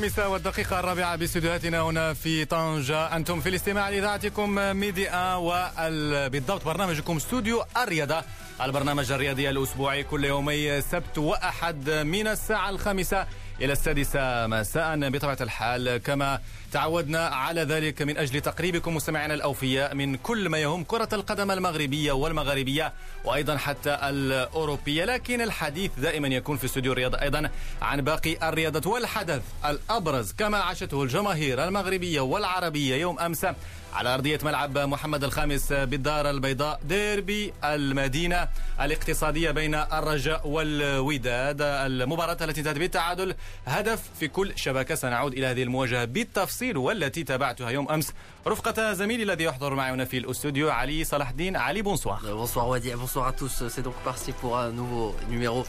الخامسة والدقيقة الرابعة باستديوهاتنا هنا في طنجة. أنتم في الاستماع لإذاعتكم ميديا وبالضبط برنامجكم استوديو الرياضة البرنامج الرياضي الأسبوعي كل يومي سبت وأحد من الساعة الخامسة. إلى السادسة مساء بطبيعة الحال. كما تعودنا على ذلك من أجل تقريبكم مستمعينا الأوفياء من كل ما يهم كرة القدم المغربية والمغاربية وأيضا حتى الأوروبية. لكن الحديث دائما يكون في استوديو الرياضة أيضا عن باقي الرياضة والحدث الأبرز كما عاشته الجماهير المغربية والعربية يوم أمس على أرضية ملعب محمد الخامس بالدار البيضاء ديربي المدينة الاقتصادية بين الرجاء والوداد المباراة التي انتهت بالتعادل هدف في كل شبكة سنعود إلى هذه المواجهة بالتفصيل والتي تابعتها يوم أمس رفقة زميلي الذي يحضر معي هنا في الاستوديو علي صلاح الدين علي bonsoir Bonsoir Wadie, bonsoir à tous. C'est donc parti pour un nouveau numéro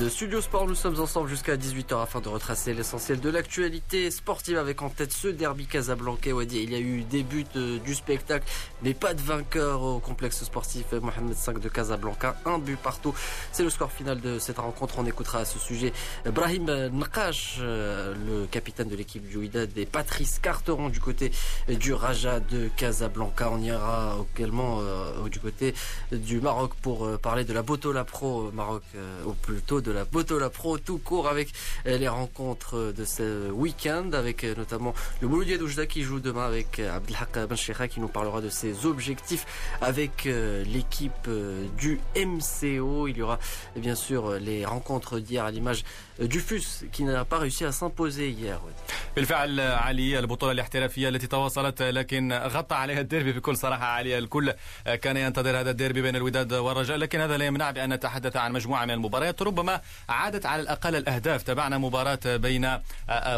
de Studio Sport. Nous sommes ensemble jusqu'à 18h afin de retracer l'essentiel de l'actualité sportive avec en tête ce derby casablancais. Wadi, il y a eu des buts du spectacle, mais pas de vainqueur au complexe sportif Mohamed V de Casablanca. Un but partout. C'est le score final de cette rencontre. On écoutera à ce sujet Brahim Nakash, le capitaine de l'équipe du Wydad, et Patrice Carteron du côté du Raja de Casablanca. On ira également euh, du côté du Maroc pour euh, parler de la Botola Pro Maroc, euh, ou plutôt de la Botola Pro tout court avec les rencontres de ce week-end, avec notamment le Mouloudia Doujda qui joue demain avec Abdelhak Qui nous parlera de ses objectifs avec l'équipe du MCO. Il y aura bien sûr les rencontres d'hier à l'image FUS qui n'a pas réussi s'imposer hier. بالفعل علي البطولة الاحترافية التي تواصلت لكن غطى عليها الديربي بكل صراحة. علي الكل كان ينتظر هذا الديربي بين الوداد والرجاء لكن هذا لا يمنع بأن نتحدث عن مجموعة من المباريات. ربما عادت على الأقل الأهداف. تابعنا مباراة بين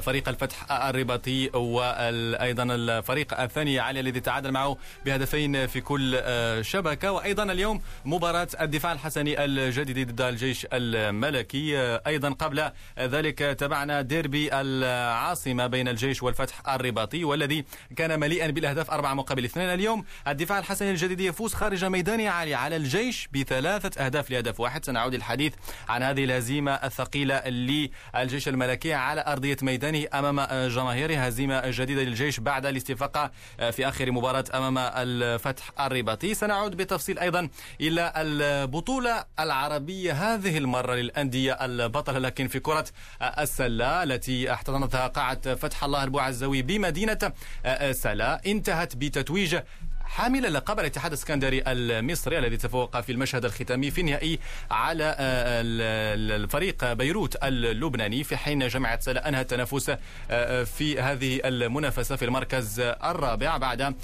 فريق الفتح الرباطي وأيضا الفريق الثاني. علي الذي تعادل معه بهدفين في كل شبكة. وأيضا اليوم مباراة الدفاع الحسني الجديد ضد الجيش الملكي. أيضا قبل ذلك تابعنا ديربي العاصمة بين الجيش والفتح الرباطي والذي كان مليئا بالأهداف أربعة مقابل اثنين. اليوم الدفاع الحسني الجديد يفوز خارج ميدانه عالي على الجيش بثلاثة أهداف لهدف واحد. سنعود الحديث عن هذه الهزيمة الثقيلة للجيش الملكي على أرضية ميدانه أمام جماهيره هزيمة جديدة للجيش بعد الاستفاقة في آخر مباراة أمام الفتح الرباطي. سنعود بالتفصيل أيضا إلى البطولة العربية. هذه المرة للأندية البطلة لكن في كرة السلة التي احتضنتها قاعة فتح الله البوعزوي بمدينة سلا انتهت بتتويج حامل لقب الاتحاد السكندري المصري الذي تفوق في المشهد الختامي في النهائي على الفريق بيروت اللبناني في حين جامعة سلا أنهى التنافس في هذه المنافسة في المركز الرابع بعد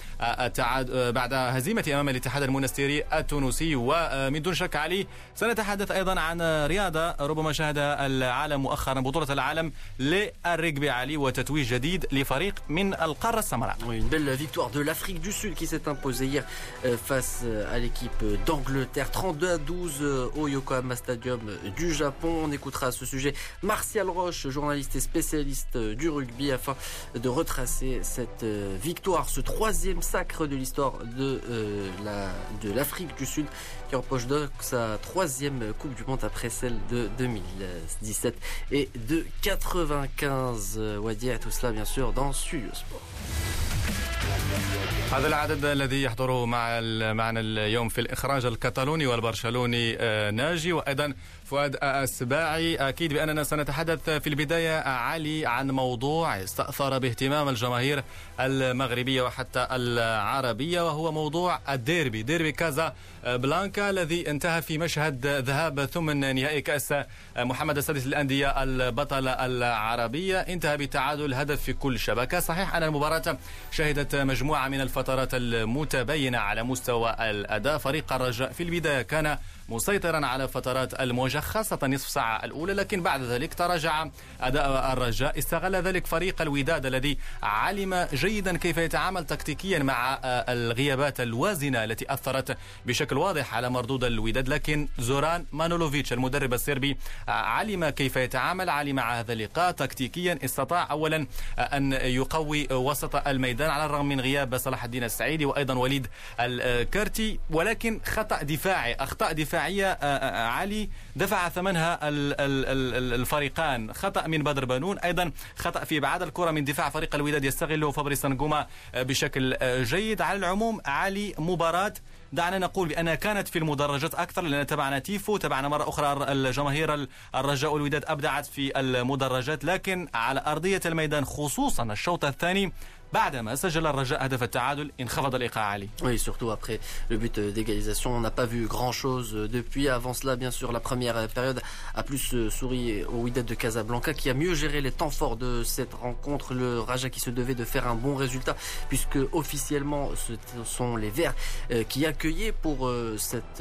بعد هزيمة أمام الاتحاد المنستيري التونسي ومن دون شك علي سنتحدث أيضا عن رياضة ربما شاهدها العالم مؤخرا بطولة العالم للرجبي علي وتتويج جديد لفريق من القارة السمراء. Imposé hier face à l'équipe d'Angleterre 32 à 12 au Yokohama Stadium du Japon. On écoutera à ce sujet Martial Roche, journaliste et spécialiste du rugby afin de retracer cette victoire, ce troisième sacre de l'histoire de de l'Afrique du Sud qui empoche donc sa troisième Coupe du Monde après celle de 2017 et de 95. Wadi à tout cela bien sûr dans Studio Sport. هذا العدد الذي يحضره مع معنا اليوم في الإخراج الكتالوني والبرشلوني ناجي. وأيضا فؤاد السباعي أكيد بأننا سنتحدث في البداية علي عن موضوع استأثر باهتمام الجماهير المغربية وحتى العربية وهو موضوع الديربي ديربي كازا بلانكا الذي انتهى في مشهد ذهاب ثمن نهائي كأس محمد السادس للأندية البطلة العربية. انتهى بتعادل هدف في كل شبكة. صحيح أن المباراة شهدت مجموعة من الفترات المتبينة على مستوى الأداء. فريق الرجاء في البداية كان مسيطرا على فترات المواجهة خاصة نصف ساعة الأولى لكن بعد ذلك تراجع أداء الرجاء. استغل ذلك فريق الوداد الذي علم جيدا كيف يتعامل تكتيكيا مع الغيابات الوازنة التي أثرت بشكل واضح على مردود الوداد. لكن زوران مانولوفيتش المدرب السربي علم كيف يتعامل علم مع هذا اللقاء تكتيكيا. استطاع أولا أن يقوي وسط الميدان على الرغم من غياب صلاح الدين السعيدي وأيضا وليد الكارتي ولكن خطأ دفاعي أخطاء دفاعيه علي دفع ثمنها الفريقان. خطأ من بدر بنون أيضا خطأ في ابعاد الكرة من دفاع فريق الوداد يستغله فابريس سنغوما بشكل جيد. على العموم علي مباراة. دعنا نقول بأنها كانت في المدرجات أكثر لأن تبعنا تيفو تبعنا مرة أخرى الجماهير الرجاء والوداد أبدعت في المدرجات. لكن على أرضية الميدان خصوصا الشوط الثاني بعدما سجل الرجاء هدف التعادل انخفض الايقاع علي. Oui, surtout après le but d'égalisation, on n'a pas vu grand-chose depuis. Avant cela, bien sûr, la première période a plus souri au Wydad de Casablanca qui a mieux géré les temps forts de cette rencontre. Le Raja qui se devait de faire un bon résultat puisque officiellement ce sont les Verts qui accueillaient pour cette,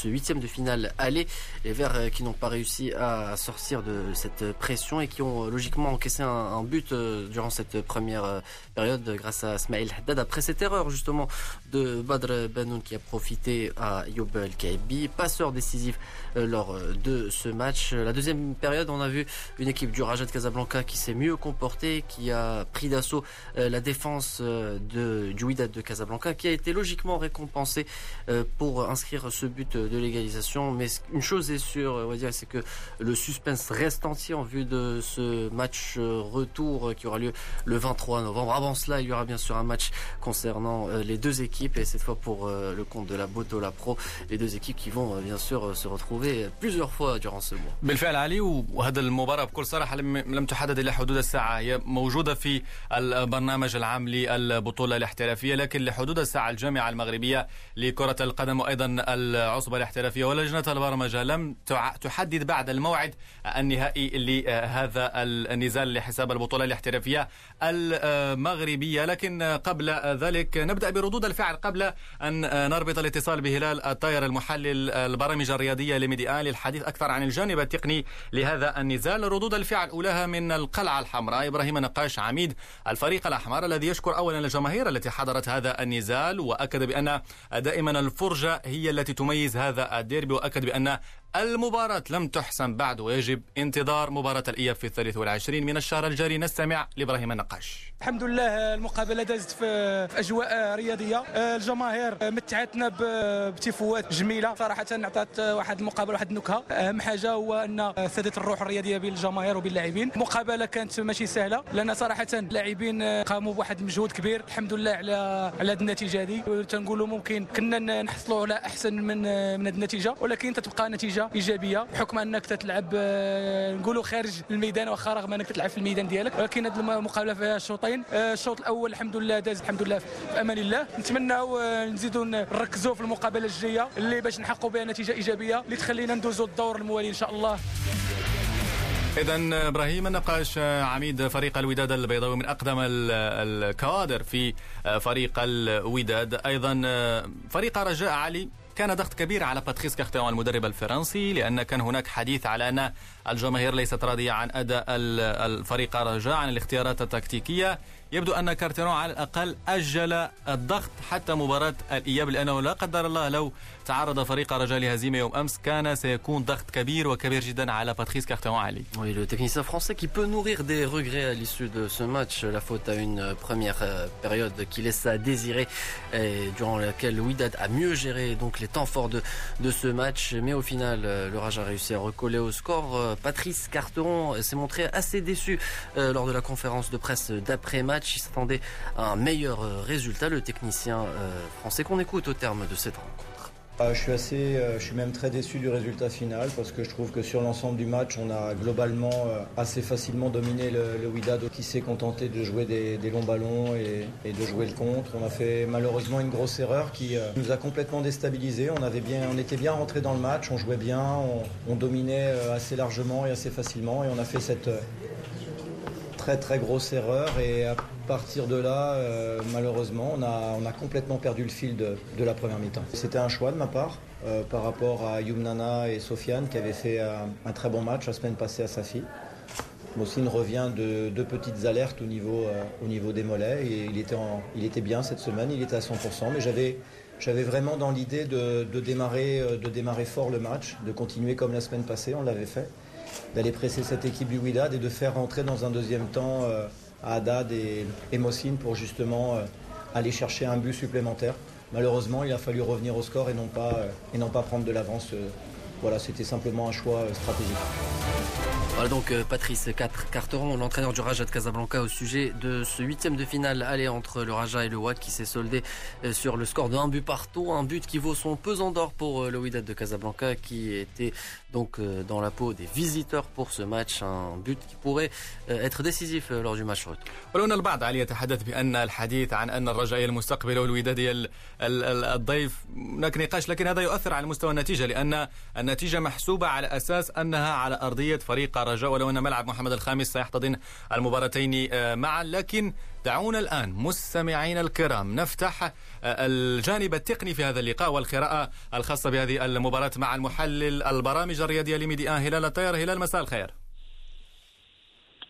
ce huitième de finale aller. Les Verts qui n'ont pas réussi à sortir de cette pression et qui ont logiquement encaissé un, un but durant cette première période grâce à Smaïl Haddad après cette erreur justement de Badr Banoun qui a profité à Youb El Kaibi, passeur décisif euh, lors euh, de ce match. La deuxième période, on a vu une équipe du Raja de Casablanca qui s'est mieux comportée, qui a pris d'assaut euh, la défense de, du Wydad de Casablanca, qui a été logiquement récompensée pour inscrire ce but de légalisation. Mais une chose est sûre, on va dire, c'est que le suspense reste entier en vue de ce match retour qui aura lieu le 23 novembre. Avant cela, il y aura bien sûr un match concernant les deux équipes et cette fois pour le compte de la Boto La Pro, les deux équipes qui vont bien sûr se retrouver plusieurs fois durant ce mois. بالفعل علي وهذا المباراة بكل صراحة لم تحدد إلا حدود الساعة. هي موجودة في البرنامج العام للبطولة الاحترافية لكن لحدود الساعة الجامعة المغربية لكرة القدم وأيضا العصبة الاحترافية. ولجنة البرمجة لم تحدد بعد الموعد النهائي لهذا النزال لحساب البطولة الاحترافية المغربية. لكن قبل ذلك نبدأ بردود الفعل. قبل أن نربط الاتصال بهلال الطاير المحلل البرامج الرياضية لميديان للحديث أكثر عن الجانب التقني لهذا النزال. ردود الفعل أولاها من القلعة الحمراء. إبراهيم نقاش عميد الفريق الأحمر الذي يشكر أولا الجماهير التي حضرت هذا النزال وأكد بأن دائما الفرجة هي التي تميز هذا الديربي وأكد بأن المباراة لم تحسم بعد ويجب انتظار مباراة الإياب في الثالث والعشرين من الشهر الجاري. نستمع لإبراهيم النقاش. الحمد لله المقابلة دازت في أجواء رياضية. الجماهير متعتنا بتفوات جميلة. صراحة عطات واحد المقابلة واحد النكهة. أهم حاجة هو أن سادت الروح الرياضية بين الجماهير وبين اللاعبين المقابلة كانت ماشي سهلة لأن صراحة اللاعبين قاموا بواحد المجهود كبير. الحمد لله على على النتيجة هذه. تنقولوا ممكن كنا نحصلوا على أحسن من من النتيجة ولكن تتبقى نتيجة نتيجة إيجابية بحكم أنك تتلعب نقولوا خارج الميدان واخا رغم أنك تلعب في الميدان ديالك ولكن هذه المقابلة فيها شوطين. الشوط الأول الحمد لله داز الحمد لله في أمان الله. نتمناو نزيدوا نركزوا في المقابلة الجاية اللي باش نحققوا بها نتيجة إيجابية اللي تخلينا ندوزوا الدور الموالي إن شاء الله. إذا إبراهيم النقاش عميد فريق الوداد البيضاوي من أقدم الكوادر في فريق الوداد. أيضا فريق رجاء علي كان ضغط كبير على باتريس كارتيرون المدرب الفرنسي لأن كان هناك حديث على أن الجماهير ليست راضية عن أداء الفريق رجاء عن الاختيارات التكتيكية. يبدو أن كارتيرون على الأقل أجل الضغط حتى مباراة الإياب لأنه لا قدر الله لو تعرض فريق رجاء لهزيمة يوم أمس كان سيكون ضغط كبير وكبير جدا على باتريس كارتيرون علي Oui, le technicien français qui peut nourrir des regrets à l'issue de ce match. La faute à une première période qui laisse à désirer et durant laquelle Wydad a mieux géré donc les temps forts de, de ce match. Mais au final, le Raj a réussi à recoller au score. Patrice Carteron s'est montré assez déçu lors de la conférence de presse d'après-match. Il s'attendait à un meilleur résultat, le technicien français qu'on écoute au terme de cette rencontre. Je suis assez, je suis même très déçu du résultat final parce que je trouve que sur l'ensemble du match, on a globalement assez facilement dominé le, le qui s'est contenté de jouer des, longs ballons et, de jouer le contre. On a fait malheureusement une grosse erreur qui nous a complètement déstabilisés. On, avait bien, on était bien rentré dans le match, on jouait bien, on dominait assez largement et assez facilement et on a fait cette très très grosse erreur et à partir de là, euh, malheureusement, on a, on a complètement perdu le fil de, la première mi-temps. C'était un choix de ma part euh, par rapport à Yumnana et Sofiane qui avaient fait un, très bon match la semaine passée à Safi. Mossine revient de deux petites alertes au niveau, euh, au niveau des mollets et il était, bien cette semaine, il était à 100%, mais j'avais j'avais vraiment dans l'idée de, démarrer, de démarrer fort le match, de continuer comme la semaine passée, on l'avait fait d'aller presser cette équipe du Wydad et de faire rentrer dans un deuxième temps euh, Haddad et, et Mossine pour justement euh, aller chercher un but supplémentaire. Malheureusement, il a fallu revenir au score et non pas, et non pas prendre de l'avance. Voilà, c'était simplement un choix stratégique. Voilà donc euh, Patrice Carteron, l'entraîneur du Raja de Casablanca au sujet de ce huitième de finale aller entre le Raja et le WAC qui s'est soldé euh, sur le score d'un but partout, un but qui vaut son pesant d'or pour euh, le Wydad de Casablanca qui était donc dans la peau des visiteurs pour ce match, un but qui pourrait être décisif lors du match retour. البعض يتحدث بأن الحديث عن أن الرجاء المستقبل والوداد الضيف هناك نقاش لكن هذا يؤثر على مستوى النتيجة لأن النتيجة محسوبة على أساس أنها على أرضية فريق الرجاء ولو أن ملعب محمد الخامس سيحتضن المباراتين آه، معا لكن دعونا الآن مستمعينا الكرام نفتح آه، الجانب التقني في هذا اللقاء والقراءة الخاصة بهذه المباراة مع المحلل البرامج الرياضية لميدي آن هلال الطير هلال مساء الخير.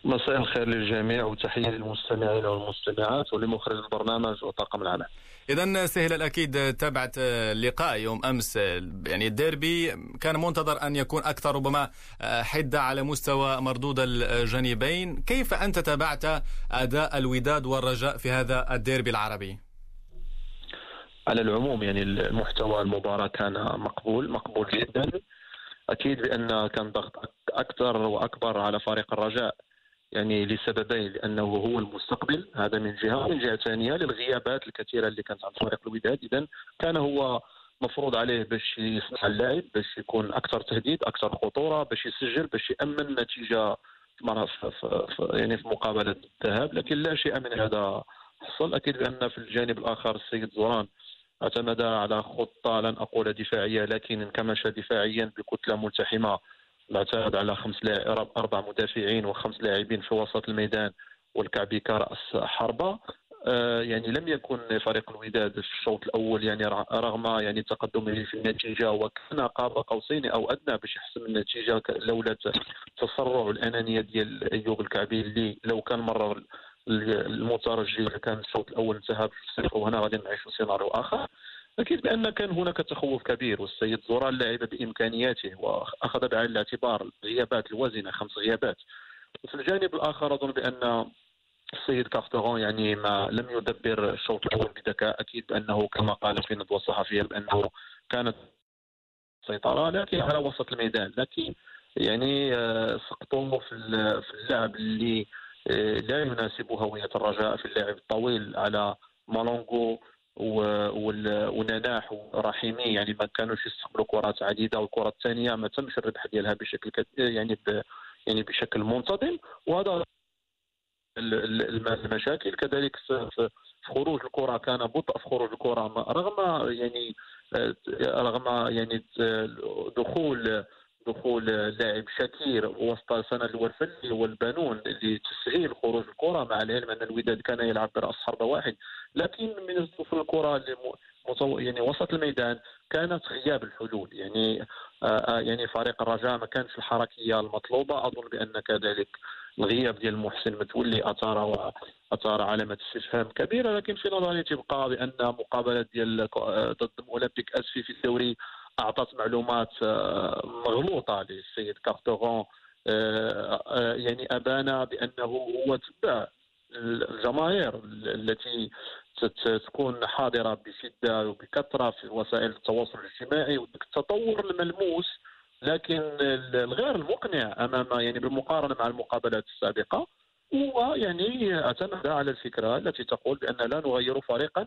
مساء الخير للجميع وتحية للمستمعين والمستمعات ولمخرج البرنامج وطاقم العمل. اذا سهل الأكيد تابعت اللقاء يوم أمس. يعني الديربي كان منتظر أن يكون أكثر ربما حدة على مستوى مردود الجانبين. كيف أنت تابعت أداء الوداد والرجاء في هذا الديربي العربي؟ على العموم يعني المحتوى المباراة كان مقبول مقبول جدا. أكيد بأن كان ضغط أكثر وأكبر على فريق الرجاء. يعني لسببين لأنه هو المستقبل هذا من جهة. ومن جهة ثانية للغيابات الكثيرة اللي كانت عند فريق الوداد. اذا كان هو مفروض عليه باش يصنع اللاعب باش يكون أكثر تهديد أكثر خطورة باش يسجل باش يأمن نتيجة يعني في مقابلة الذهاب. لكن لا شيء من هذا حصل. أكيد بأن في الجانب الآخر السيد زوران اعتمد على خطة لن أقول دفاعية لكن انكمش دفاعيا بكتلة ملتحمة اعتمد على خمس لاعب أربع مدافعين وخمس لاعبين في وسط الميدان والكعبي كرأس حربة. آه، يعني لم يكن فريق الوداد في الشوط الأول يعني رغم يعني تقدمه في النتيجة وكان قاب قوسين أو أدنى باش يحسم النتيجة لولا التسرع والانانيه ديال أيوب الكعبي اللي لو كان مرة المترجي كان الشوط الأول انتهى بصفر وهنا غادي نعيشوا سيناريو آخر. أكيد بان كان هناك تخوف كبير والسيد زوران لعب بإمكانياته وأخذ بعين الاعتبار الغيابات الوازنه خمس غيابات. وفي الجانب الآخر أظن بأن السيد كارترون يعني ما لم يدبر الشوط الأول بذكاء أكيد بانه كما قال في الندوه الصحفيه بأنه كانت سيطرة لكن على وسط الميدان. لكن يعني آه، سقطوا في اللعب اللي آه، لا يناسب هويه الرجاء في اللعب الطويل على مالونغو. ونناح ورحيمي يعني ما كانوش يستقبلوا كرات عديدة والكرة الثانية ما تمش الربح ديالها بشكل يعني ب يعني بشكل منتظم. وهذا المشاكل. كذلك في خروج الكرة كان بطء في خروج الكرة رغم يعني رغم يعني دخول دخول لاعب شكير وسط سند الورفلي والبنون لتسهيل خروج الكرة مع العلم أن الوداد كان يلعب برأس حربة واحد. لكن من ظروف الكرة يعني وسط الميدان كانت غياب الحلول. يعني آه, آه، يعني فريق الرجاء ما كانش الحركية المطلوبة. أظن بأن كذلك الغياب ديال محسن متولي أثار أثار علامة استفهام كبيرة. لكن في نظري تبقى بأن مقابلة ديال آه، ضد اولمبيك أسفي في الدوري أعطت معلومات آه، مغلوطة للسيد كارتوغون يعني أبان بأنه هو تبع الجماهير التي تكون حاضرة بشدة وبكثرة في وسائل التواصل الاجتماعي والتطور الملموس لكن الغير المقنع أمام يعني بالمقارنة مع المقابلات السابقة هو يعني اعتمد على الفكرة التي تقول بأن لا نغير فريقا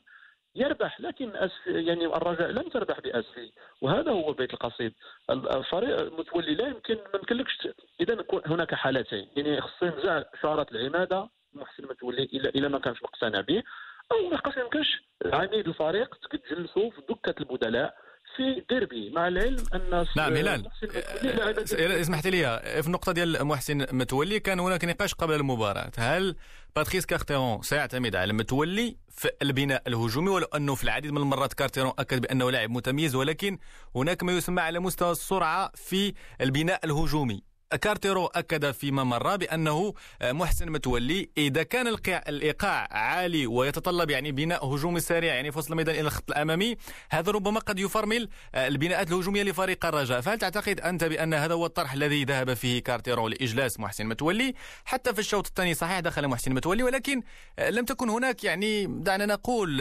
يربح لكن أسفي يعني الرجاء لم تربح بأسفي. وهذا هو بيت القصيد. الفريق المتولي لا يمكن ما يمكنلكش إذا هناك حالتين. يعني خصو ينزع شعارات العمادة محسن متولي إلى إلى ما كانش مقتنع به. أو ما يمكنش عميد الفريق تجلسوا في دكة البدلاء. في ديربي مع العلم أن نعم هلال. اسمحت لي في النقطة ديال محسن متولي كان هناك نقاش قبل المباراة. هل باتريس كارتيرون سيعتمد على متولي في البناء الهجومي ولو أنه في العديد من المرات كارتيرون أكد بأنه لاعب متميز ولكن هناك ما يسمى على مستوى السرعة في البناء الهجومي؟ كارتيرون أكد فيما مر بأنه محسن متولي إذا كان الإيقاع عالي ويتطلب يعني بناء هجومي سريع يعني في وسط الميدان إلى الخط الأمامي هذا ربما قد يفرمل البناءات الهجومية لفريق الرجاء. فهل تعتقد أنت بأن هذا هو الطرح الذي ذهب فيه كارتيرو لإجلاس محسن متولي؟ حتى في الشوط الثاني صحيح دخل محسن متولي ولكن لم تكن هناك يعني دعنا نقول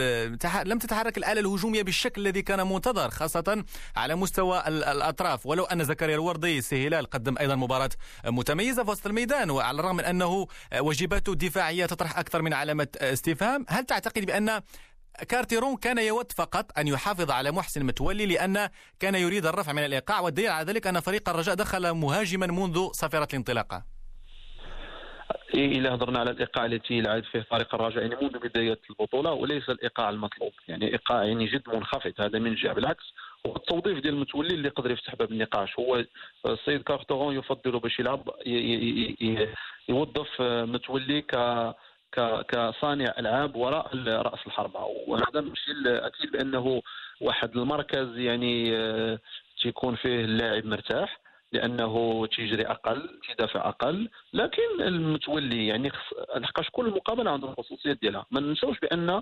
لم تتحرك الآلة الهجومية بالشكل الذي كان منتظر خاصة على مستوى الأطراف. ولو أن زكريا الوردي سهلال قدم أيضا مباراة متميزة في وسط الميدان وعلى الرغم من أنه واجباته الدفاعية تطرح أكثر من علامة استفهام هل تعتقد بأن كارتيرون كان يود فقط أن يحافظ على محسن متولي لأن كان يريد الرفع من الإيقاع؟ والدليل على ذلك أن فريق الرجاء دخل مهاجما منذ صافرة الانطلاقة إلى هضرنا على الإيقاع التي لعب فيه فريق الرجاء يعني منذ بداية البطولة وليس الإيقاع المطلوب. يعني إيقاع يعني جد منخفض هذا من جهة. بالعكس والتوظيف ديال المتولي اللي يقدر يفتح باب النقاش. هو السيد كارتورون يفضل باش يلعب يوظف متولي ك كصانع ألعاب وراء رأس الحربة. وهذا ماشي أكيد بأنه واحد المركز يعني آه، تيكون فيه اللاعب مرتاح لأنه تيجري أقل تيدافع أقل. لكن المتولي يعني لحقاش كل مقابلة عنده الخصوصيات ديالها. ما ننساوش بأن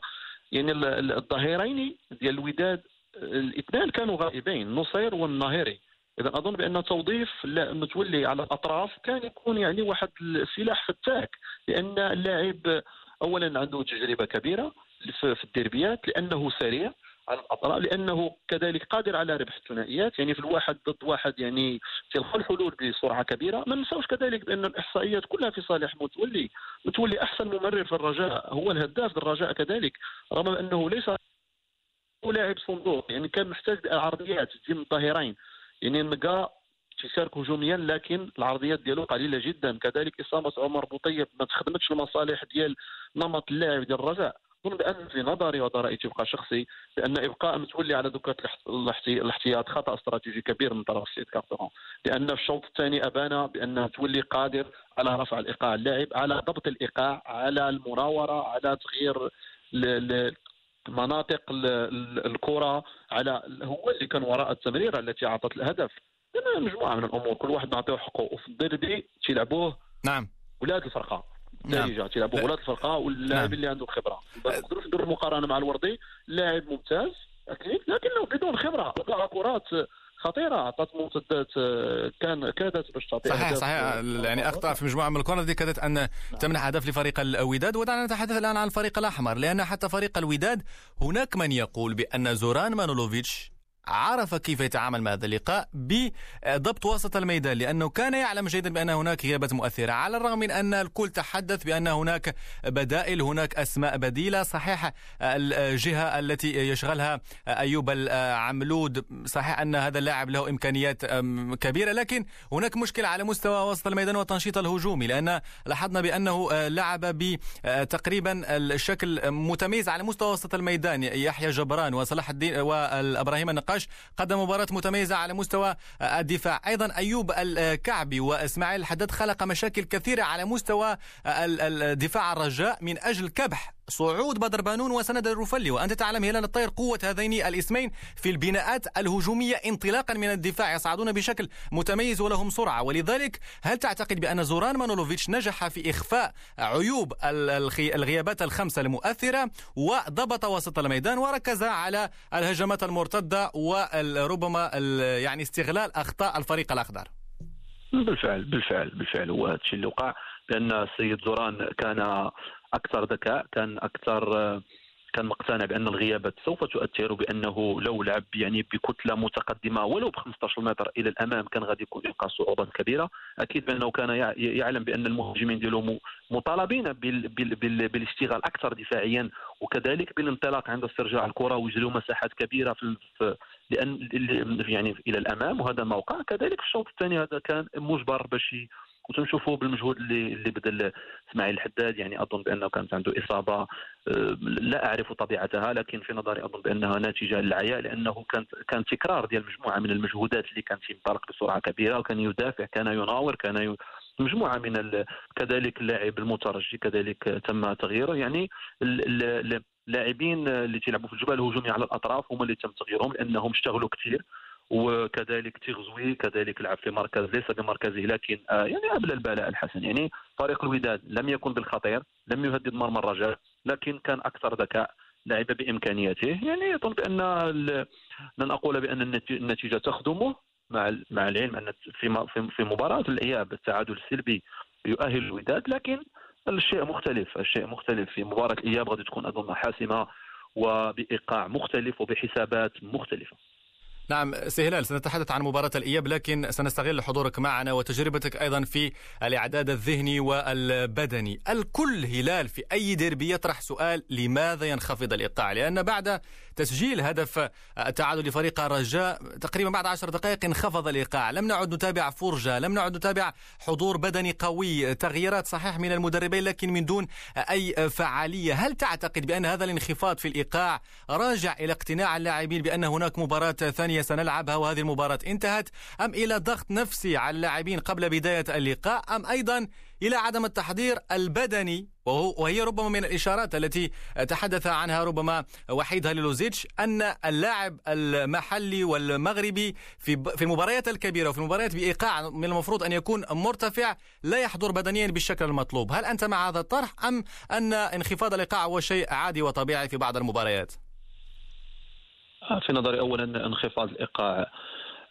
يعني الظهيرين ديال الوداد الاثنان كانوا غائبين نصير والناهري إذا أظن بأن توظيف المتولي على الأطراف كان يكون يعني واحد السلاح فتاك لأن اللاعب اولا عنده تجربة كبيرة في الديربيات لأنه سريع على الأطراف لأنه كذلك قادر على ربح الثنائيات يعني في الواحد ضد واحد يعني تلقى الحلول بسرعة كبيرة. ما ننساوش كذلك بأن الإحصائيات كلها في صالح متولي. متولي أحسن ممرر في الرجاء هو الهداف للرجاء كذلك رغم أنه ليس لاعب صندوق يعني كان محتاج عرضيات تجي من الظهيرين يعني نلقى تشارك هجوميا لكن العرضيات ديالو قليلة جدا. كذلك إصابة عمر بوطيب ما تخدمتش المصالح ديال نمط اللاعب ديال الرجاء. اظن بأن في نظري وهذا رايي تبقى شخصي بان إبقاء متولي على دكه الاحتياط خطأ استراتيجي كبير من طرف السيد كارتون لأن في الشوط الثاني أبان بأن متولي قادر على رفع الإيقاع اللاعب على ضبط الإيقاع على المراوره على تغيير مناطق الكرة على هو اللي كان وراء التمريرة التي أعطت الهدف. مجموعة من الأمور كل واحد نعطيه حقه وفي الديربي تيلعبوه نعم. ولاد الفرقه نعم. تيلعبوا ولاد الفرقه واللاعب نعم. اللي عنده خبرة. ما نقدروش نديروا مقارنة مع الوردي لاعب ممتاز أكيد لكنه بدون خبرة. وقع كرات خطيرة أعطت مرتدات كان كادت باش تعطي صحيح صحيح. يعني اخطاء في مجموعة من الكورنر دي كادت أن تمنح هدف لفريق الوداد ودعنا نتحدث الآن عن الفريق الأحمر لأن حتى فريق الوداد هناك من يقول بأن زوران مانولوفيتش عرف كيف يتعامل مع هذا اللقاء بضبط وسط الميدان لأنه كان يعلم جيدا بأن هناك غيابات مؤثرة على الرغم من أن الكل تحدث بأن هناك بدائل هناك أسماء بديلة. صحيح الجهة التي يشغلها أيوب العملود صحيح أن هذا اللاعب له إمكانيات كبيرة لكن هناك مشكلة على مستوى وسط الميدان والتنشيط الهجومي لأن لاحظنا بأنه لعب بتقريبا الشكل متميز على مستوى وسط الميدان يحيى جبران وصلاح الدين والإبراهيم النقاش النقاش. قدم مباراة متميزة على مستوى الدفاع. أيضا أيوب الكعبي وإسماعيل الحداد خلق مشاكل كثيرة على مستوى الدفاع الرجاء من أجل كبح صعود بدر بانون وسند الرفلي وأنت تعلم هلال الطير قوة هذين الاسمين في البناءات الهجومية انطلاقا من الدفاع يصعدون بشكل متميز ولهم سرعة. ولذلك هل تعتقد بأن زوران مانولوفيتش نجح في إخفاء عيوب الغيابات الخمسة المؤثرة وضبط وسط الميدان وركز على الهجمات المرتدة وربما يعني استغلال أخطاء الفريق الأخضر؟ بالفعل بالفعل بالفعل. هو هذا الشيء اللي وقع لأن السيد زوران كان أكثر ذكاء كان أكثر كان مقتنع بأن الغيابات سوف تؤثر بأنه لو لعب يعني بكتلة متقدمة ولو ب 15 متر إلى الأمام كان غادي يكون يلقى صعوبات كبيرة. أكيد بأنه كان يعلم بأن المهاجمين ديالو مطالبين بالاشتغال أكثر دفاعيا وكذلك بالانطلاق عند استرجاع الكرة ويجريوا مساحات كبيرة في لأن يعني إلى الأمام وهذا ما وقع كذلك في الشوط الثاني هذا كان مجبر باش وتنشوفوا بالمجهود اللي اللي بذل إسماعيل الحداد يعني أظن بأنه كانت عنده إصابة آه، لا أعرف طبيعتها لكن في نظري أظن بأنها ناتجة للعياء لأنه كانت كان تكرار ديال مجموعة من المجهودات اللي كانت تنطلق بسرعة كبيرة وكان يدافع كان يناور كان ي... مجموعة من ال... كذلك اللاعب المترجي كذلك تم تغييره يعني اللاعبين اللي تيلعبوا في الجبال الهجومي على الأطراف هم اللي تم تغييرهم لأنهم اشتغلوا كثير وكذلك تيغزوي كذلك لعب في مركز ليس بمركزه لكن آه، يعني قبل البلاء الحسن. يعني فريق الوداد لم يكن بالخطير لم يهدد مرمى الرجاء لكن كان أكثر ذكاء لعب بامكانياته يعني يظن بأن لن أقول بأن النتيجة تخدمه مع مع العلم أن في في مباراة الإياب التعادل السلبي يؤهل الوداد لكن الشيء مختلف الشيء مختلف. في مباراة الإياب غادي تكون أظن حاسمة وبإيقاع مختلف وبحسابات مختلفة. نعم سهلال سنتحدث عن مباراة الإياب لكن سنستغل حضورك معنا وتجربتك أيضا في الإعداد الذهني والبدني. الكل هلال في أي ديربي يطرح سؤال لماذا ينخفض الإيقاع؟ لأن بعد تسجيل هدف التعادل لفريق الرجاء تقريبا بعد عشر دقائق انخفض الإيقاع. لم نعد نتابع فرجة لم نعد نتابع حضور بدني قوي. تغييرات صحيح من المدربين لكن من دون أي فعالية. هل تعتقد بأن هذا الانخفاض في الإيقاع راجع إلى اقتناع اللاعبين بأن هناك مباراة ثانية سنلعبها وهذه المباراة انتهت؟ أم إلى ضغط نفسي على اللاعبين قبل بداية اللقاء؟ أم أيضا إلى عدم التحضير البدني وهي ربما من الإشارات التي تحدث عنها ربما وحيد هاليلوزيتش أن اللاعب المحلي والمغربي في في المباريات الكبيرة وفي المباريات بإيقاع من المفروض أن يكون مرتفع لا يحضر بدنيا بالشكل المطلوب هل أنت مع هذا الطرح أم أن انخفاض الإيقاع هو شيء عادي وطبيعي في بعض المباريات؟ في نظري اولا انخفاض الإيقاع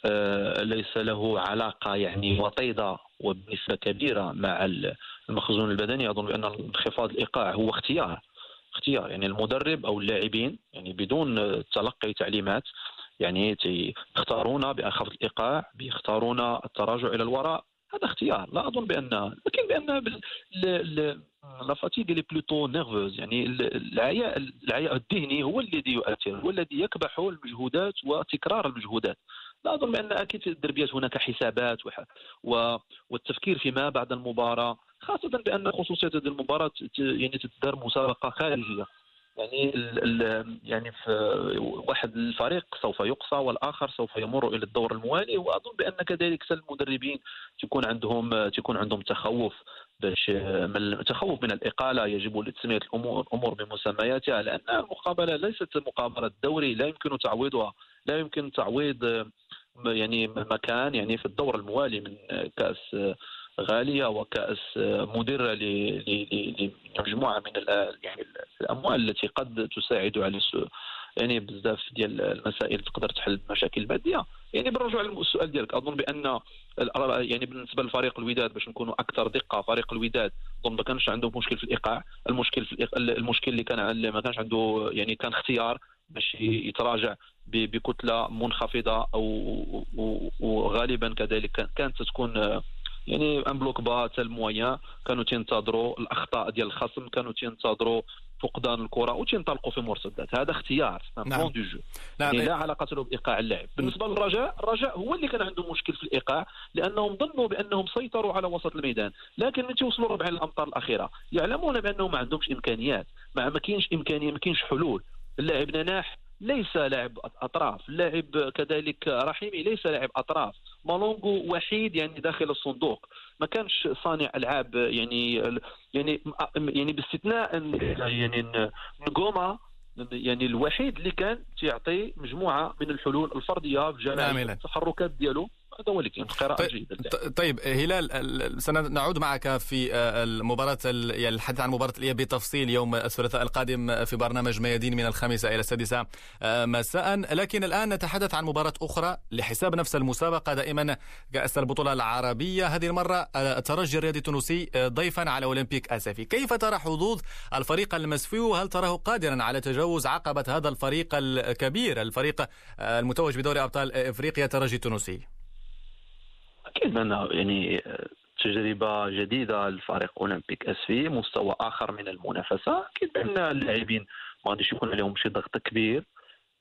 آه، ليس له علاقة يعني وطيدة وبنسبة كبيرة مع المخزون البدني. أظن بأن انخفاض الإيقاع هو اختيار اختيار. يعني المدرب أو اللاعبين يعني بدون تلقي تعليمات يعني يختارون بانخفاض الإيقاع بيختارون التراجع إلى الوراء. هذا اختيار. لا أظن بأن لكن بأن la fatigue اللي plutôt nerveuse يعني العياء العياء الذهني هو الذي يؤثر هو الذي يكبح المجهودات وتكرار المجهودات لا أظن بأن أكيد في الدربيات هناك حسابات والتفكير فيما بعد المباراة خاصة بأن خصوصية هذه المباراة يعني تدار مسابقة خارجية. يعني ال يعني في واحد الفريق سوف يقصى والآخر سوف يمر إلى الدور الموالي وأظن بأن كذلك المدربين تكون عندهم تكون عندهم تخوف باش من تخوف من الإقالة. يجب تسميه الأمور الأمور بمسمياتها لأن المقابلة ليست مقابلة دوري لا يمكن تعويضها. لا يمكن تعويض يعني مكان يعني في الدور الموالي من كأس غاليه وكاس مدره لمجموعة من يعني الأموال التي قد تساعد على يعني بزاف ديال المسائل تقدر تحل المشاكل الماديه يعني بالرجوع للسؤال ديالك أظن بأن يعني بالنسبة لفريق الوداد باش نكونوا أكثر دقة فريق الوداد أظن ما كانش عنده مشكل في الإيقاع المشكل في المشكل اللي كان ما كانش عنده يعني كان اختيار باش يتراجع بكتلة منخفضة أو وغالبا كذلك كانت تكون يعني un bloc bas حتى كانوا تينتظروا الأخطاء ديال الخصم كانوا تينتظروا فقدان الكرة وتنطلقوا في مرتدات هذا اختيار نعم. de jeu نعم. يعني لا علاقة له بإيقاع اللاعب. بالنسبة للرجاء الرجاء هو اللي كان عنده مشكل في الإيقاع لأنهم ظنوا بأنهم سيطروا على وسط الميدان. لكن من توصلوا ربع الامتار الأخيرة يعلمون بأنهم ما عندهمش إمكانيات. ما كاينش إمكانية ما كاينش حلول. اللاعب نناح ليس لاعب أطراف. اللاعب كذلك رحيمي ليس لاعب أطراف. مالونغو وحيد يعني داخل الصندوق. ما كانش صانع ألعاب يعني يعني يعني باستثناء يعني نجوما يعني الوحيد اللي كان تعطي مجموعة من الحلول الفردية في جميع التحركات ديالو. هذا هو اللي كان قراءه طيب جيده طيب هلال سنعود معك في آه، المباراة يعني الحديث عن مباراة الإياب بتفصيل يوم الثلاثاء القادم في برنامج ميادين من الخامسه إلى السادسة آه، مساء. لكن الآن نتحدث عن مباراة أخرى لحساب نفس المسابقة دائما كأس البطولة العربية. هذه المرة آه، الترجي الرياضي التونسي ضيفا على أولمبيك اسفي كيف ترى حظوظ الفريق المسفي وهل تراه قادرا على تجاوز عقبة هذا الفريق الكبير الفريق المتوج بدوري أبطال إفريقيا الترجي التونسي؟ أكيد انه يعني تجربة جديدة لفريق أولمبيك اسفي مستوى آخر من المنافسة. أكيد بان اللاعبين ما غاديش يكون عليهم شي ضغط كبير.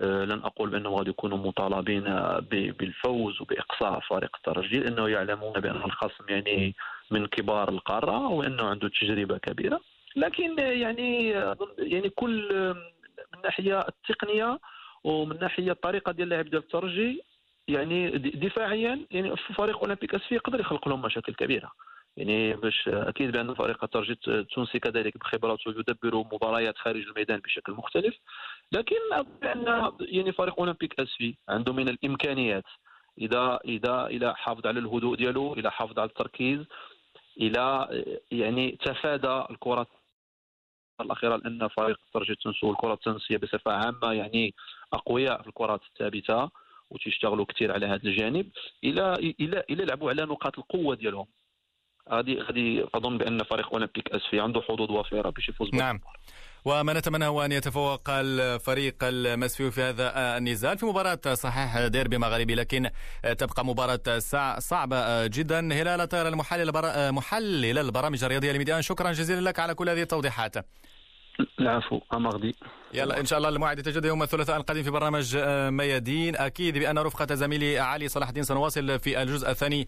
آه، لن أقول بانهم غادي يكونوا مطالبين بالفوز وبإقصاء فريق الترجي لأنه يعلمون بان الخصم يعني من كبار القارة وإنه عنده تجربة كبيرة. لكن يعني يعني كل من الناحيه التقنية ومن ناحية الطريقة ديال اللعب ديال الترجي يعني دفاعيا يعني فريق اولمبيك اسفي يقدر يخلق لهم مشاكل كبيرة. يعني باش أكيد بأن فريق الترجي التونسي كذلك بخبراته يدبر مباريات خارج الميدان بشكل مختلف. لكن بان يعني فريق اولمبيك اسفي عنده من الإمكانيات إذا إذا إلى حافظ على الهدوء ديالو إلى حافظ على التركيز إلى يعني تفادى الكرات الأخيرة لأن فريق ترجي التونسي والكرة التونسية بصفة عامة يعني أقوياء في الكرات الثابتة. وتيشتغلوا كثير على هذا الجانب إلى إلى إلى لعبوا على نقاط القوة ديالهم. غادي غادي أظن بأن فريق أولمبيك أسفي عنده حظوظ وافرة باش يفوز نعم. وما نتمنى هو أن يتفوق الفريق المسفي في هذا النزال. في مباراة صحيح ديربي مغربي لكن تبقى مباراة صعبة جدا. هلال طير المحلل محلل البرامج الرياضية لميديان شكرا جزيلا لك على كل هذه التوضيحات. العفو امغدي يلا إن شاء الله الموعد يتجدد يوم الثلاثاء القادم في برنامج ميادين. أكيد بأن رفقة زميلي علي صلاح الدين سنواصل في الجزء الثاني.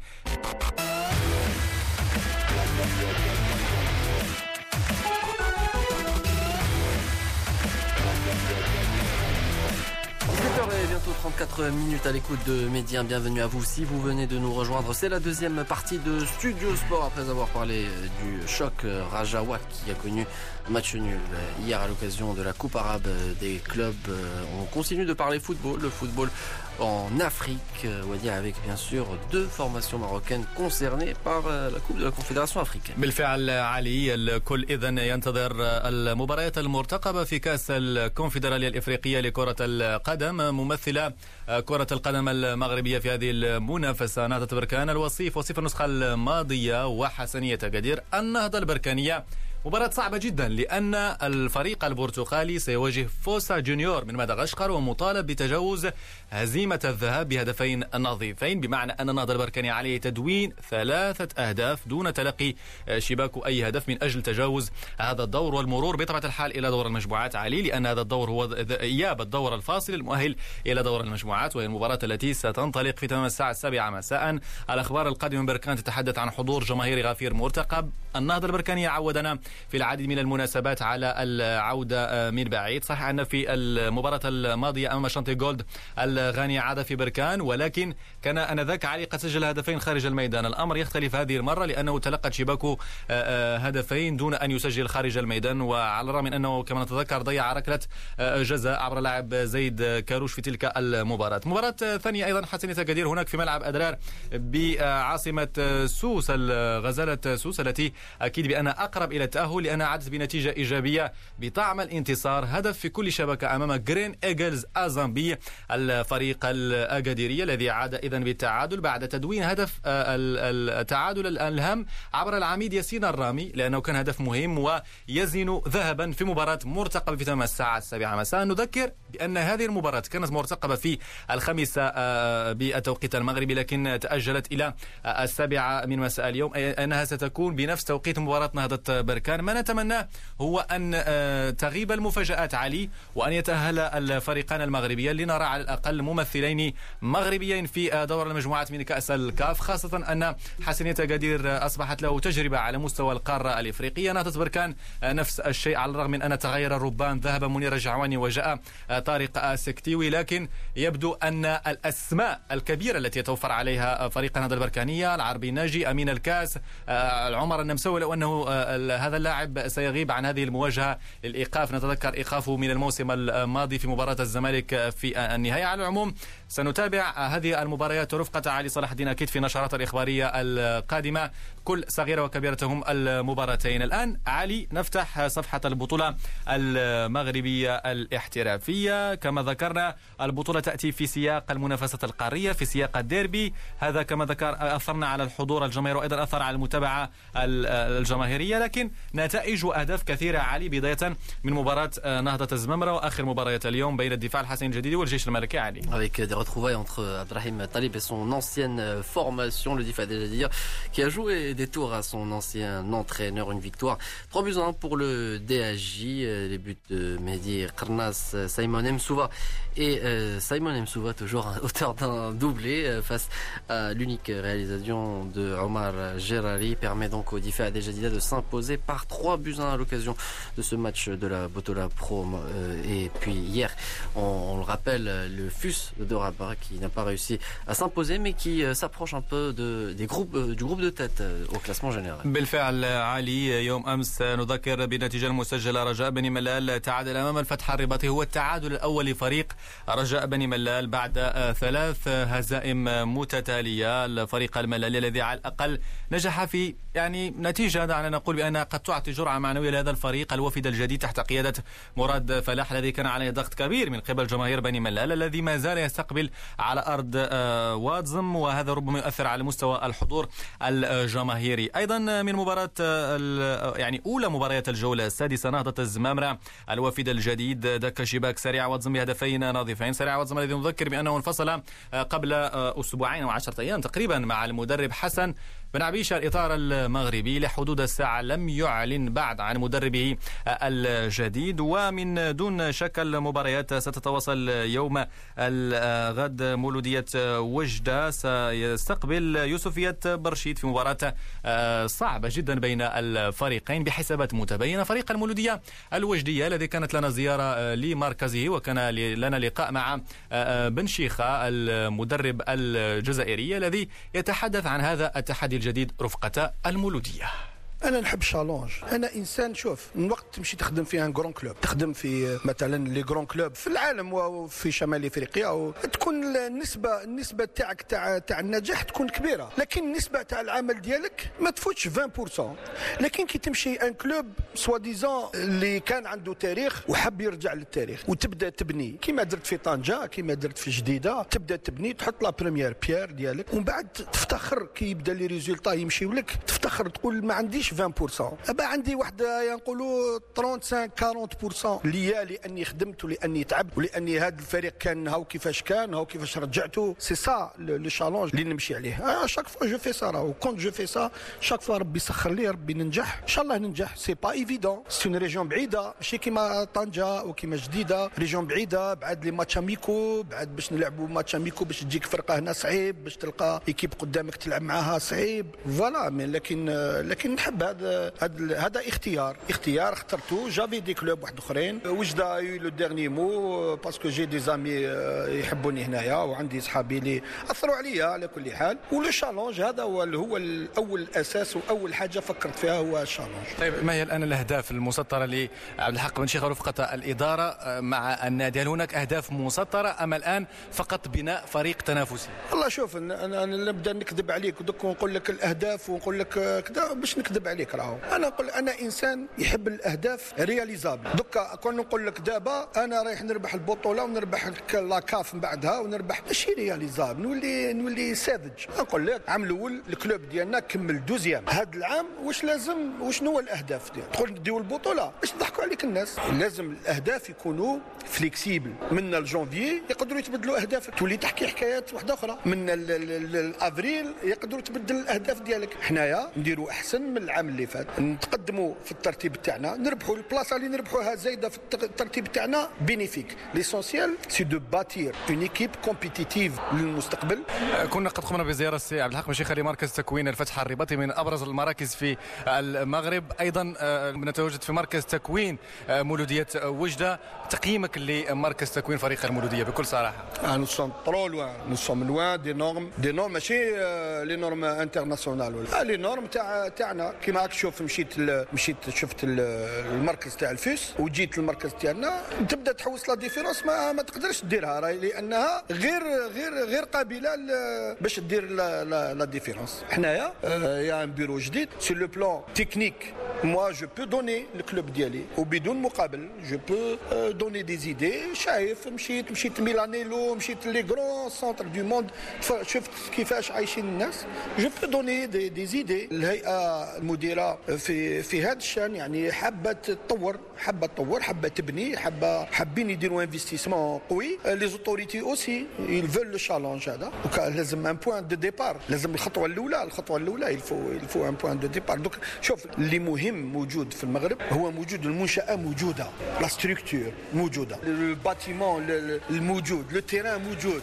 34 minutes à l'écoute de Média. Bienvenue à vous si vous venez de nous rejoindre. C'est la deuxième partie de Studio Sport après avoir parlé du choc Rajawat qui a connu match nul hier à l'occasion de la Coupe arabe des clubs. On continue de parler football, le football en Afrique, Wadi avec bien sûr deux formations marocaines concernées par la Coupe de la Confédération africaine. بالفعل علي الكل اذا ينتظر المباريات المرتقبة في كأس الكونفدرالية الإفريقية لكرة القدم ممثلة كرة القدم المغربية في هذه المنافسة نهضه بركان الوصيف وصيف النسخة الماضية وحسنية قدير النهضة البركانية مباراة صعبة جدا لأن الفريق البرتغالي سيواجه فوسا جونيور من مدغشقر ومطالب بتجاوز هزيمة الذهاب بهدفين نظيفين بمعنى أن النهضة البركاني عليه تدوين ثلاثة أهداف دون تلقي شباك أي هدف من أجل تجاوز هذا الدور والمرور. بطبيعة الحال إلى دور المجموعات علي لأن هذا الدور هو إياب الدور الفاصل المؤهل إلى دور المجموعات وهي المباراة التي ستنطلق في تمام الساعة السابعة مساء. الأخبار القادمة من بركان تتحدث عن حضور جماهير غفير مرتقب. النهضة البركانية عودنا في العديد من المناسبات على العودة من بعيد. صحيح أن في المباراة الماضية أمام شانتي جولد الغاني عاد في بركان ولكن كان أنذاك علي قد سجل هدفين خارج الميدان. الأمر يختلف هذه المرة لأنه تلقت شباكه هدفين دون أن يسجل خارج الميدان. وعلى الرغم من أنه كما نتذكر ضيع ركلة جزاء عبر لاعب زيد كاروش في تلك المباراة. مباراة ثانية أيضا حسنية أكادير هناك في ملعب أدرار بعاصمة سوس لغزالة سوس التي أكيد بأن أقرب إلى التأهل لأنها عادت بنتيجة إيجابية بطعم الانتصار. هدف في كل شبكة أمام جرين إيجلز الزامبي الفريق الأكاديري الذي عاد إذا بالتعادل بعد تدوين هدف التعادل الهام عبر العميد ياسين الرامي لأنه كان هدف مهم ويزن ذهبا في مباراة مرتقبة في تمام الساعة السابعة مساء. نذكر بأن هذه المباراة كانت مرتقبة في الخامسة بالتوقيت المغربي لكن تأجلت إلى السابعة من مساء اليوم أنها ستكون بنفس توقيت مباراة نهضة بركان. ما نتمناه هو أن تغيب المفاجآت علي وأن يتأهل الفريقان المغربيان لنرى على الأقل ممثلين مغربيين في دور المجموعات من كأس الكاف خاصة أن حسنية قدير أصبحت له تجربة على مستوى القارة الإفريقية. نهضة بركان نفس الشيء على الرغم من أن تغير الربان ذهب منير الجعواني وجاء طارق السكتيوي لكن يبدو أن الأسماء الكبيرة التي يتوفر عليها فريق النهضة البركانية العربي ناجي أمين الكاس عمر النمساوي لو أنه هذا اللاعب سيغيب عن هذه المواجهة للإيقاف. نتذكر إيقافه من الموسم الماضي في مباراة الزمالك في النهاية. على العموم سنتابع هذه المباريات رفقة علي صلاح الدين أكيد في نشرات الإخبارية القادمة. كل صغيرة وكبيرتهم المباراتين. الآن علي نفتح صفحة البطولة المغربية الاحترافية. كما ذكرنا البطولة تأتي في سياق المنافسة القارية في سياق الديربي. هذا كما ذكر أثرنا على الحضور الجماهيري وأيضا أثر على المتابعة الجماهيرية. لكن نتائج وأهداف كثيرة علي بداية من مباراة نهضة الزمامرة وآخر مباريات اليوم بين الدفاع الحسني الجديد والجيش الملكي علي. Retrouvailles entre Abdrahim Talib et son ancienne formation, le Difa déjà dire, qui a joué des tours à son ancien entraîneur, une victoire. 3 buts 1 pour le DAJ, les buts de Mehdi Karnas, Simon Msouva et euh, Simon Msouva toujours auteur d'un doublé face à l'unique réalisation de Omar Gerari permet donc au Difa déjà de s'imposer par 3 buts 1 à l'occasion de ce match de la Botola Pro. Euh, et puis hier, on, on, le rappelle, le FUS de Rabat Karabakh qui n'a pas réussi à s'imposer mais qui s'approche un peu de, des groupes, du groupe de tête au classement général. بالفعل علي يوم امس نذكر بالنتيجه المسجله رجاء بني ملال تعادل امام الفتح الرباطي هو التعادل الاول لفريق رجاء بني ملال بعد ثلاث هزائم متتالية. الفريق الملالي الذي على الأقل نجح في يعني نتيجة دعنا نقول بانها قد تعطي جرعة معنوية لهذا الفريق الوفد الجديد تحت قيادة مراد فلاح الذي كان عليه ضغط كبير من قبل جماهير بني ملال الذي ما زال يستقبل على أرض آه، وادزم وهذا ربما يؤثر على مستوى الحضور الجماهيري. أيضا من مباراة آه، يعني أولى مباريات الجولة السادسة نهضة الزمامرة الوفد الجديد دك شباك سريع وادزم بهدفين نظيفين سريع وادزم الذي نذكر بأنه انفصل آه، قبل أسبوعين أو عشره أيام تقريبا مع المدرب حسن بن عبيشة الإطار المغربي لحدود الساعة لم يعلن بعد عن مدربه الجديد ومن دون شك المباريات ستتواصل يوم الغد مولودية وجدة. سيستقبل يوسفية برشيد في مباراة صعبة جدا بين الفريقين بحسابات متباينة. فريق المولودية الوجدية الذي كانت لنا زيارة لمركزه وكان لنا لقاء مع بن شيخة المدرب الجزائري الذي يتحدث عن هذا التحدي الجديد رفقة المولودية. أنا نحب ال challenge أنا إنسان شوف من وقت تمشي تخدم في un grand club تخدم في مثلا les grands clubs في العالم وفي شمال إفريقيا تكون النسبة النسبة تاعك تاع تاع النجاح تكون كبيرة. لكن النسبة تاع العمل ديالك ما تفوتش 20% لكن كي تمشي un club soi-disant اللي كان عنده تاريخ وحب يرجع للتاريخ وتبدأ تبني. كيما درت في طنجة كيما درت في جديدة تبدأ تبني تحط la première pierre ديالك ومن بعد تفتخر كي يبدأ les résultats يمشيو لك تفتخر تقول ما عنديش 20% ابا عندي واحد ينقولوا 35 40% ليا لأني خدمت ولأني تعبت ولأني هذا الفريق كان هاو كيفاش كان هاو كيفاش رجعته c'est ça le challenge اللي نمشي عليه. chaque fois je fais ça راهو. quand je fais ça chaque fois ربي يسخر لي ربي ننجح. ان شاء الله ننجح. c'est pas évident c'est une région بعيدة. ماشي كيما طنجة وكيما جديدة. région بعيدة. بعد les matchs amicaux. بعد باش نلعبوا matchs amicaux باش تجيك فرقة هنا صعيب. باش تلقى équipe قدامك تلعب معاها صعيب. voilà لكن لكن نحب هذا هذا اختيار. اختيار اخترته j'avais des clubs واحد اخرين وجدة le dernier mot؟ parce que j'ai des amis يحبوني هنايا وعندي صحابي اللي أثروا عليا على كل حال. و le challenge هذا هو هو الأول أساس وأول حاجة فكرت فيها هو ال challenge طيب ما هي الآن الأهداف المسطرة لعبد الحق بن شيخة رفقة الإدارة آه، مع النادي هل هناك أهداف مسطرة ام الآن فقط بناء فريق تنافسي؟ والله شوف أنا نبدأ نكذب عليك دوك ونقول لك الأهداف ونقول لك كذا باش نكذب عليك راهو. أنا نقول أنا إنسان يحب الأهداف réalisables donc كون نقول لك دابا أنا رايح نربح البطولة ونربح la CAF من بعدها ونربح. ماشي réalisable نولي نولي ساذج نقول لك العام الأول ال club ديالنا كمل deuxième. هذا العام واش لازم وشنو هو الأهداف ديال تدخل نديو البطولة. باش يضحكوا عليك الناس. لازم الأهداف يكونوا flexibles من الجونفي يقدروا يتبدلوا اهدافك تولي تحكي حكايات واحدة أخرى. من الأفريل يقدروا تبدل الأهداف ديالك. حنايا نديروا أحسن من العام اللي فات. نتقدموا في الترتيب تاعنا. نربحوا البلاصة اللي نربحوها زايدة في الترتيب تاعنا. bénéfique l'essentiel c'est de bâtir une équipe compétitive للمستقبل. كنا قد قمنا بزيارة السي عبد الحق بن شيخة لمركز تكوين الفتح الرباطي من أبرز المراكز في المغرب. أيضا آه، نتواجد في مركز تكوين آه، مولودية وجدة. تقييمك لمركز تكوين فريق المولودية بكل صراحة. nous sommes trop loin nous sommes loin des normes des normes ماشي les normes internationales les normes تاع تاعنا. كيما راك تشوف مشيت مشيت شفت المركز تاع ال FUS وجيت المركز تاعنا. تبدأ تحوس la différence ما, ما تقدرش ديرها راهي لأنها غير غير غير قابلة باش دير la différence. حنايا y a un bureau جديد sur le plan technique moi je peux donner ال club ديالي وبدون مقابل je peux donner des idées شايف مشيت مشيت ميلانيلو مشيت les grands centres du monde شفت كيفاش عايشين الناس je peux donner des, des idées الهيئه المديرة في في هذا الشأن يعني حابة تطور حابة تطور حابة تبني حابة حابين يديروا investissement قوي. les autorités aussi ils veulent le challenge هذا. لازم un point de départ لازم الخطوة الأولى الخطوة الأولى il faut il faut un point de départ دوك شوف اللي مهم موجود في المغرب هو موجود المنشأة موجودة. la structure موجودة. ال bâtiment الموجود le terrain موجود.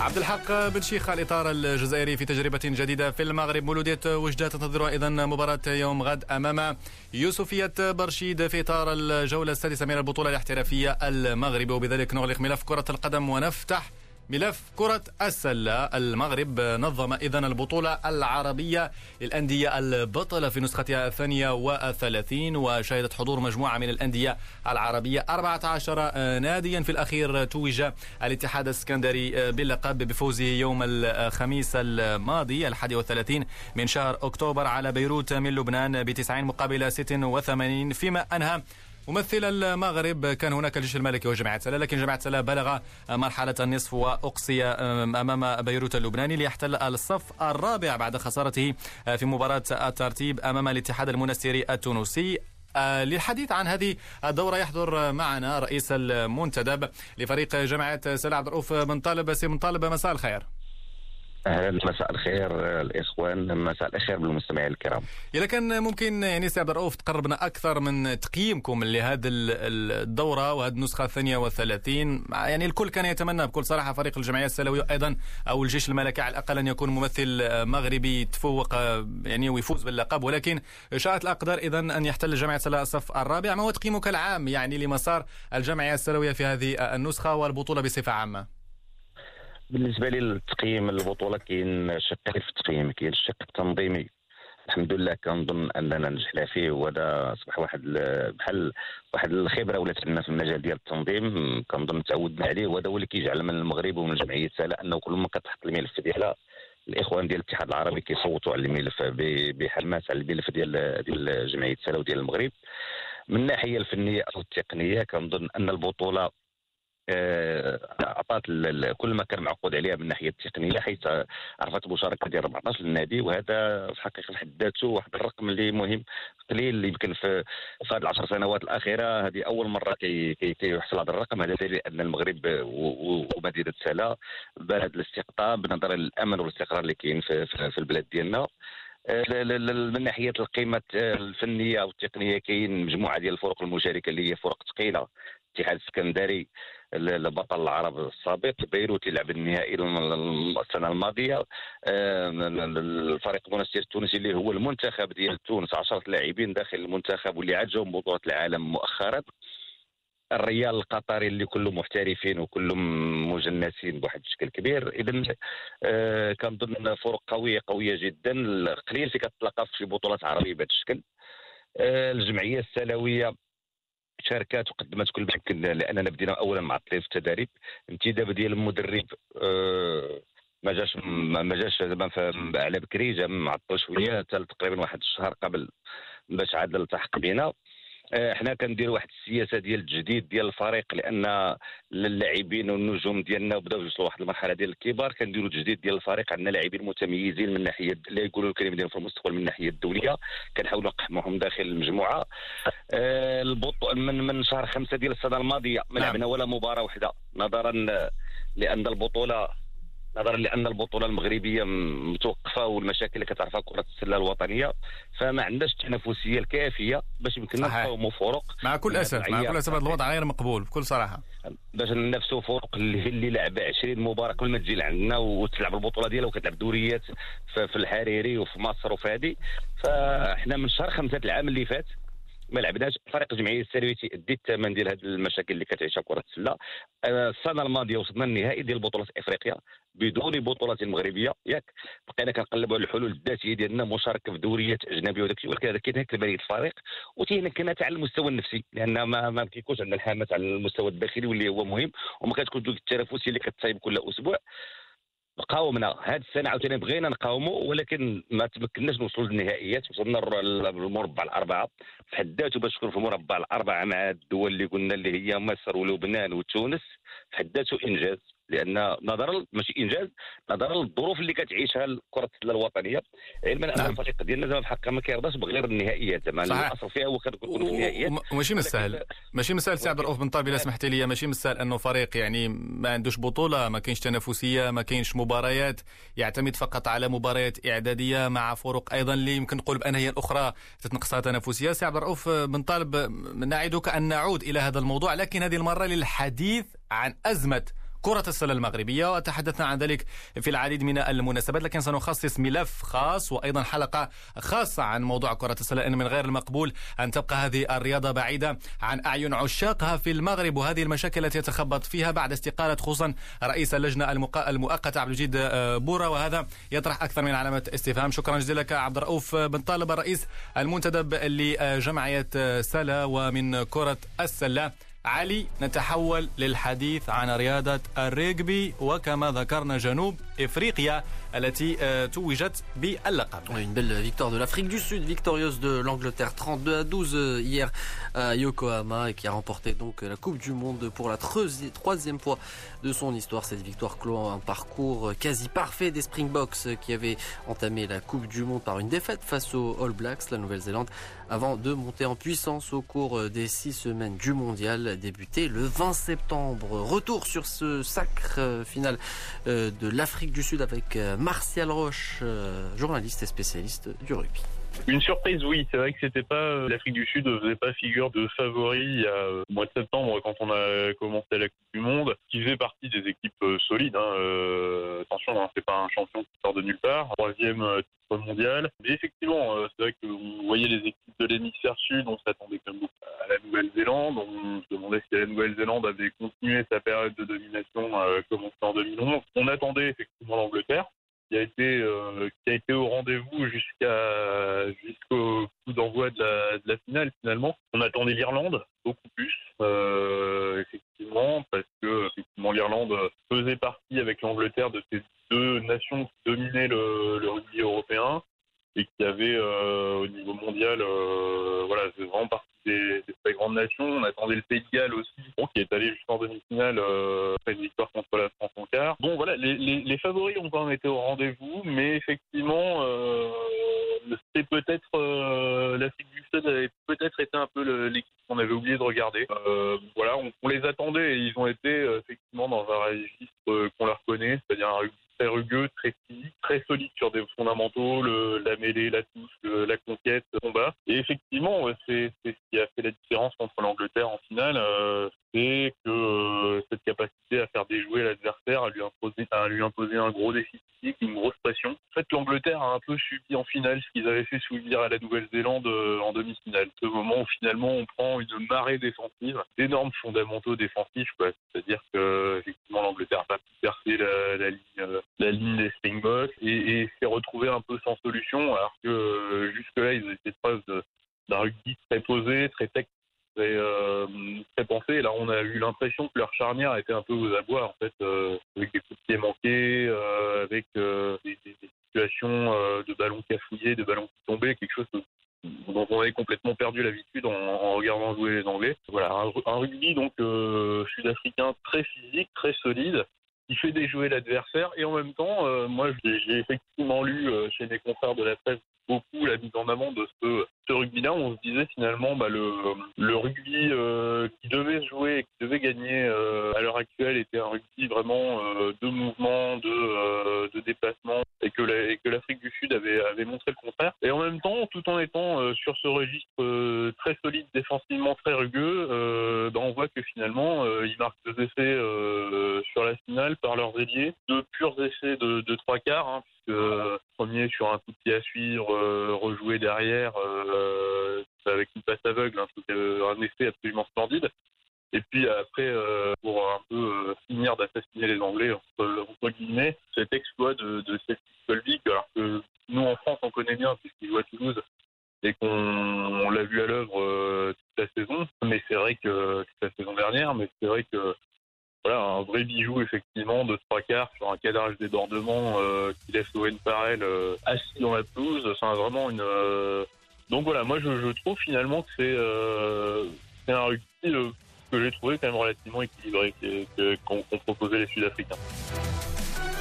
عبد الحق بن شيخة الإطار الجزائري في تجربة جديدة في المغرب. مولودية وجدة تنتظر إذا مباراة يوم غد أمام يوسفية برشيد في إطار الجولة السادسة من البطولة الاحترافية المغرب وبذلك نغلق ملف كرة القدم ونفتح ملف كرة السلة. المغرب نظم إذا البطولة العربية للأندية البطلة في نسختها الثانية والثلاثين وشهدت حضور مجموعة من الأندية العربية 14 ناديا. في الأخير توج الاتحاد السكندري باللقب بفوزه يوم الخميس الماضي الحادي والثلاثين من شهر أكتوبر على بيروت من لبنان بتسعين مقابل 86 فيما أنهى ممثل المغرب كان هناك الجيش الملكي وجماعة سلا لكن جماعة سلا بلغ مرحلة النصف وأقصي أمام بيروت اللبناني ليحتل الصف الرابع بعد خسارته في مباراة الترتيب أمام الاتحاد المنستيري التونسي. للحديث عن هذه الدورة يحضر معنا رئيس المنتدب لفريق جماعة سلا عبد الرؤوف بن طالب. سي بن طالب مساء الخير. مساء الخير الإخوان مساء الخير بالمستمعين الكرام. إذا كان ممكن يعني سي عبد الرؤوف تقربنا أكثر من تقييمكم لهذه الدورة وهذه النسخة الثانية والثلاثين. يعني الكل كان يتمنى بكل صراحة فريق الجمعية السلويه أيضا أو الجيش الملكي على الأقل أن يكون ممثل مغربي يتفوق يعني ويفوز باللقب. ولكن شاءت الأقدار اذا أن يحتل الجمعيه السلويه الصف الرابع. ما هو تقييمك العام يعني لمسار الجمعية السلوية في هذه النسخة والبطولة بصفة عامة؟ بالنسبة لي التقييم البطولة كاين شقين في التقييم كاين الشق التنظيمي الحمد لله كنظن أننا نجحنا فيه وهذا اصبح واحد بحال واحد الخبرة ولات عندنا في المجال ديال التنظيم كنظن تعودنا عليه وهذا هو اللي كيجعل من المغرب ومن جمعيه سالا أنه كل ما كتحط الملف ديالها الإخوان ديال الاتحاد العربي كيصوتوا على الملف بحماس على الملف ديال ديال جمعيه سالا وديال المغرب. من الناحية الفنية أو التقنية كنظن أن البطولة اعطت كل ما كان معقود عليها من الناحيه التقنية حيث عرفت مشاركه ديال 14 نادي وهذا في الحقيقة في حد ذاته واحد الرقم اللي مهم قليل يمكن في هذه العشر سنوات الأخيرة هذه أول مرة كي كيحصل هذا الرقم. هذا دليل أن المغرب ومدينة سلا بلد الاستقطاب نظرا للأمن والاستقرار اللي كاين في, في, البلاد ديالنا. آه، من ناحية القيمة الفنية أو التقنية كاين مجموعة ديال الفرق المشاركة اللي هي فرق ثقيلة. الاتحاد السكندري البطل العرب السابق. بيروت يلعب النهائي السنة الماضية. الفريق المنستير التونسي اللي هو المنتخب ديال تونس. 10 لاعبين داخل المنتخب واللي عاد بطولة العالم مؤخرا. الريال القطري اللي كله محترفين وكلهم مجنسين بواحد الشكل كبير. اذا آه كنظن فرق قوية قوية جدا. قليل في كتلاقى في بطولات عربية بهذا الشكل. آه الجمعية السلويه شاركات وقدمت كل يمكن لأننا بدينا اولا معطلين في التدريب. انتداب ديال المدرب آه، ما جاش ما جاش زعما على بكري جا معطل شوية تقريبا واحد الشهر قبل باش عاد التحق آه، حنا كنديروا واحد السياسة ديال التجديد ديال الفريق لأن اللاعبين والنجوم ديالنا بداو يوصلوا واحد المرحلة ديال الكبار كنديروا تجديد ديال الفريق. عندنا لاعبين متميزين من ناحية لا يقولوا الكلمة ديالهم في المستقبل من الناحيه الدولية. كنحاولوا نقحموهم داخل المجموعة. آه، البطء من من شهر خمسة ديال السنة الماضية ما نعم. لعبنا ولا مباراة واحدة. نظرا لأن البطولة نظرا لأن البطولة المغربية متوقفة والمشاكل اللي كتعرفها كرة السلة الوطنية فما عندناش التنافسية الكافية باش يمكننا نقاوموا فرق مع كل أسف مع كل أسف هذا الوضع غير مقبول بكل صراحة. باش ننافسوا فرق اللي اللي لعبه 20 مباراة كل ما تجي لعندنا وتلعب البطولة ديالها وكتلعب دوريات في الحريري وفي مصر وفي هذه. فاحنا من شهر خمسة العام اللي فات ما لعبناش. فريق الجمعيه السلويه تيأدي الثمن ديال هذه المشاكل اللي كتعيشها كرة السلة. السنة الماضيه وصلنا النهائي ديال بطولة إفريقيا بدون بطولات مغربية. ياك بقينا كنقلبوا على الحلول الذاتية ديالنا مشاركه في دوريات أجنبية وداك الشيء ولكن هذا كينهك تبنيه الفريق وتيهنكنا حتى على المستوى النفسي لأن ما ما كيكونش عندنا الحماس على المستوى الداخلي واللي هو مهم وما كتكونش التنافسيه اللي كتصايب كل أسبوع. قاومنا هذه السنة عاوتاني بغينا نقاوموا ولكن ما تمكناش نوصلوا للنهائيات. وصلنا للمربع الأربعة. في حد ذاته باش تكون في المربع الأربعة مع الدول اللي قلنا اللي هي مصر ولبنان وتونس في حد ذاته إنجاز. لأن نظرا ماشي إنجاز نظرا للظروف اللي كتعيشها كره السلة الوطنية. علما أن نعم. الفريق ديالنا زعما بحق ما كيرضاش بغير النهائيات. زعما الأصل فيها هو كنكون في النهائيات. ماشي مسهل ماشي مسهل سي عبد الرؤوف بن طالب إلا سمحتي لي. ماشي مسهل أنه فريق يعني ما عندوش بطولة ما كاينش تنافسية ما كاينش مباريات يعتمد فقط على مباريات إعدادية مع فرق أيضا اللي يمكن نقول بان هي الأخرى تتنقصها تنافسية. سي عبد الرؤوف بن طالب نعدك أن نعود إلى هذا الموضوع لكن هذه المرة للحديث عن أزمة كرة السلة المغربية وتحدثنا عن ذلك في العديد من المناسبات لكن سنخصص ملف خاص وأيضا حلقة خاصة عن موضوع كرة السلة لأن من غير المقبول أن تبقى هذه الرياضة بعيدة عن أعين عشاقها في المغرب وهذه المشاكل التي يتخبط فيها بعد استقالة خصوصا رئيس اللجنة المؤقتة عبد الجيد آه، بورا وهذا يطرح أكثر من علامة استفهام. شكرا جزيلا لك عبد الرؤوف بن طالب الرئيس المنتدب لجمعية سلا ومن كرة السلة. علي نتحول للحديث عن رياضة الريغبي وكما ذكرنا جنوب إفريقيا التي توجت باللقب. Une belle victoire de l'Afrique du Sud, victorieuse de l'Angleterre 32 à 12 hier à Yokohama et qui a remporté donc la Coupe du Monde pour la troisième fois de son histoire. Cette victoire clôt un parcours quasi parfait des Springboks qui avaient entamé la Coupe du Monde par une défaite face aux All Blacks, la Nouvelle-Zélande, avant de monter en puissance au cours des six semaines du mondial débuté le 20 septembre. Retour sur ce sacre final de l'Afrique du Sud avec Martial Roche, journaliste et spécialiste du rugby. Une surprise, oui. C'est vrai que c'était pas euh, l'Afrique du Sud ne faisait pas figure de favori il y a euh, mois de septembre quand on a commencé la Coupe du Monde, qui faisait partie des équipes euh, solides. Hein. attention, hein, c'est pas un champion qui sort de nulle part. Troisième titre mondial. Mais effectivement, c'est vrai vous voyez les équipes de l'hémisphère sud, on s'attendait comme beaucoup à la Nouvelle-Zélande. On se demandait si la Nouvelle-Zélande avait continué sa période de domination commencée en 2011. On attendait effectivement l'Angleterre a été euh, qui a été au rendez-vous jusqu'à jusqu'au coup d'envoi de la, finale finalement. On attendait l'Irlande beaucoup plus euh, effectivement parce que effectivement l'Irlande faisait partie avec l'Angleterre de ces deux nations qui dominaient le, le rugby européen et qui avaient euh, au niveau mondial voilà c'est vraiment partie des, très grandes nations. On attendait le Pays de Galles aussi, qui est allé jusqu'en demi-finale euh, après une victoire contre la France en quart. Bon, voilà, les favoris ont quand même été au rendez-vous, mais effectivement, euh, c'est peut-être euh, l'Afrique du Sud avait peut-être été un peu l'équipe qu'on avait oublié de regarder. Euh, voilà, on, on, les attendait et ils ont été euh, effectivement dans un registre qu'on leur connaît, c'est-à-dire un rugby très rugueux, très physique, très solide sur des fondamentaux, le, la mêlée, la touche, la conquête, le combat. Et effectivement, c'est ce qui a fait la différence contre l'Angleterre en finale, euh, c'est que euh, cette capacité à faire déjouer l'adversaire, à lui imposer, à lui imposer un gros défi physique, une grosse pression. En fait, l'Angleterre a un peu subi en finale ce qu'ils avaient fait subir à la Nouvelle-Zélande euh, en demi-finale. Ce moment où finalement on prend une marée défensive, d'énormes fondamentaux défensifs, C'est-à-dire que effectivement l'Angleterre pu percer la, ligne la ligne des Springboks et, s'est retrouvé un peu sans solution alors que euh, jusque-là ils étaient preuve d'un rugby très posé, très technique, très, euh, pensé. Là on a eu l'impression que leur charnière était un peu aux abois en fait, euh, avec des coups de pied manqués, euh, avec euh, des, situations euh, de ballons cafouillés, de ballons qui tombaient, quelque chose dont on avait complètement perdu l'habitude en, regardant jouer les Anglais. Voilà, un, rugby donc sud-africain très physique, très solide, qui fait déjouer l'adversaire. Et en même temps, euh, moi, j'ai effectivement lu euh, chez des confrères de la presse beaucoup la mise en avant de ce, ce rugby-là. On se disait finalement, bah, le, rugby euh, qui devait jouer et qui devait gagner euh, à l'heure actuelle était un rugby vraiment euh, de mouvement, de, déplacement, et que l'Afrique du Sud avait, montré le contraire. Et en même temps, tout en étant sur ce registre très solide, défensivement très rugueux, bah, on voit que finalement, ils marquent deux essais sur la finale par leurs ailiers, deux purs essais de, de trois quarts, hein, puisque premier sur un coup de pied à suivre, euh, rejoué derrière euh, avec une passe aveugle, un, truc, un effet absolument splendide. Et puis après, euh, pour un peu finir d'assassiner les Anglais, entre, entre, guillemets, cet exploit de, de cette Colvic, alors que nous en France on connaît bien puisqu'il joue à Toulouse et qu'on l'a vu à l'œuvre toute la saison, mais c'est vrai que toute la saison dernière, mais c'est vrai que voilà, un vrai bijou effectivement de trois quarts sur un cadrage débordement euh, qui laisse Owen Farrell euh, assis dans la pelouse. Enfin, vraiment une. Euh... Donc voilà, moi je, trouve finalement que c'est un rugby que j'ai trouvé quand même relativement équilibré qu'ont qu proposé les Sud-Africains.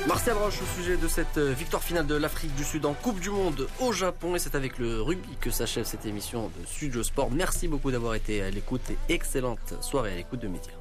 Martial Roche au sujet de cette victoire finale de l'Afrique du Sud en Coupe du Monde au Japon. Et c'est avec le rugby que s'achève cette émission de Studio Sport. Merci beaucoup d'avoir été à l'écoute et excellente soirée à l'écoute de Média.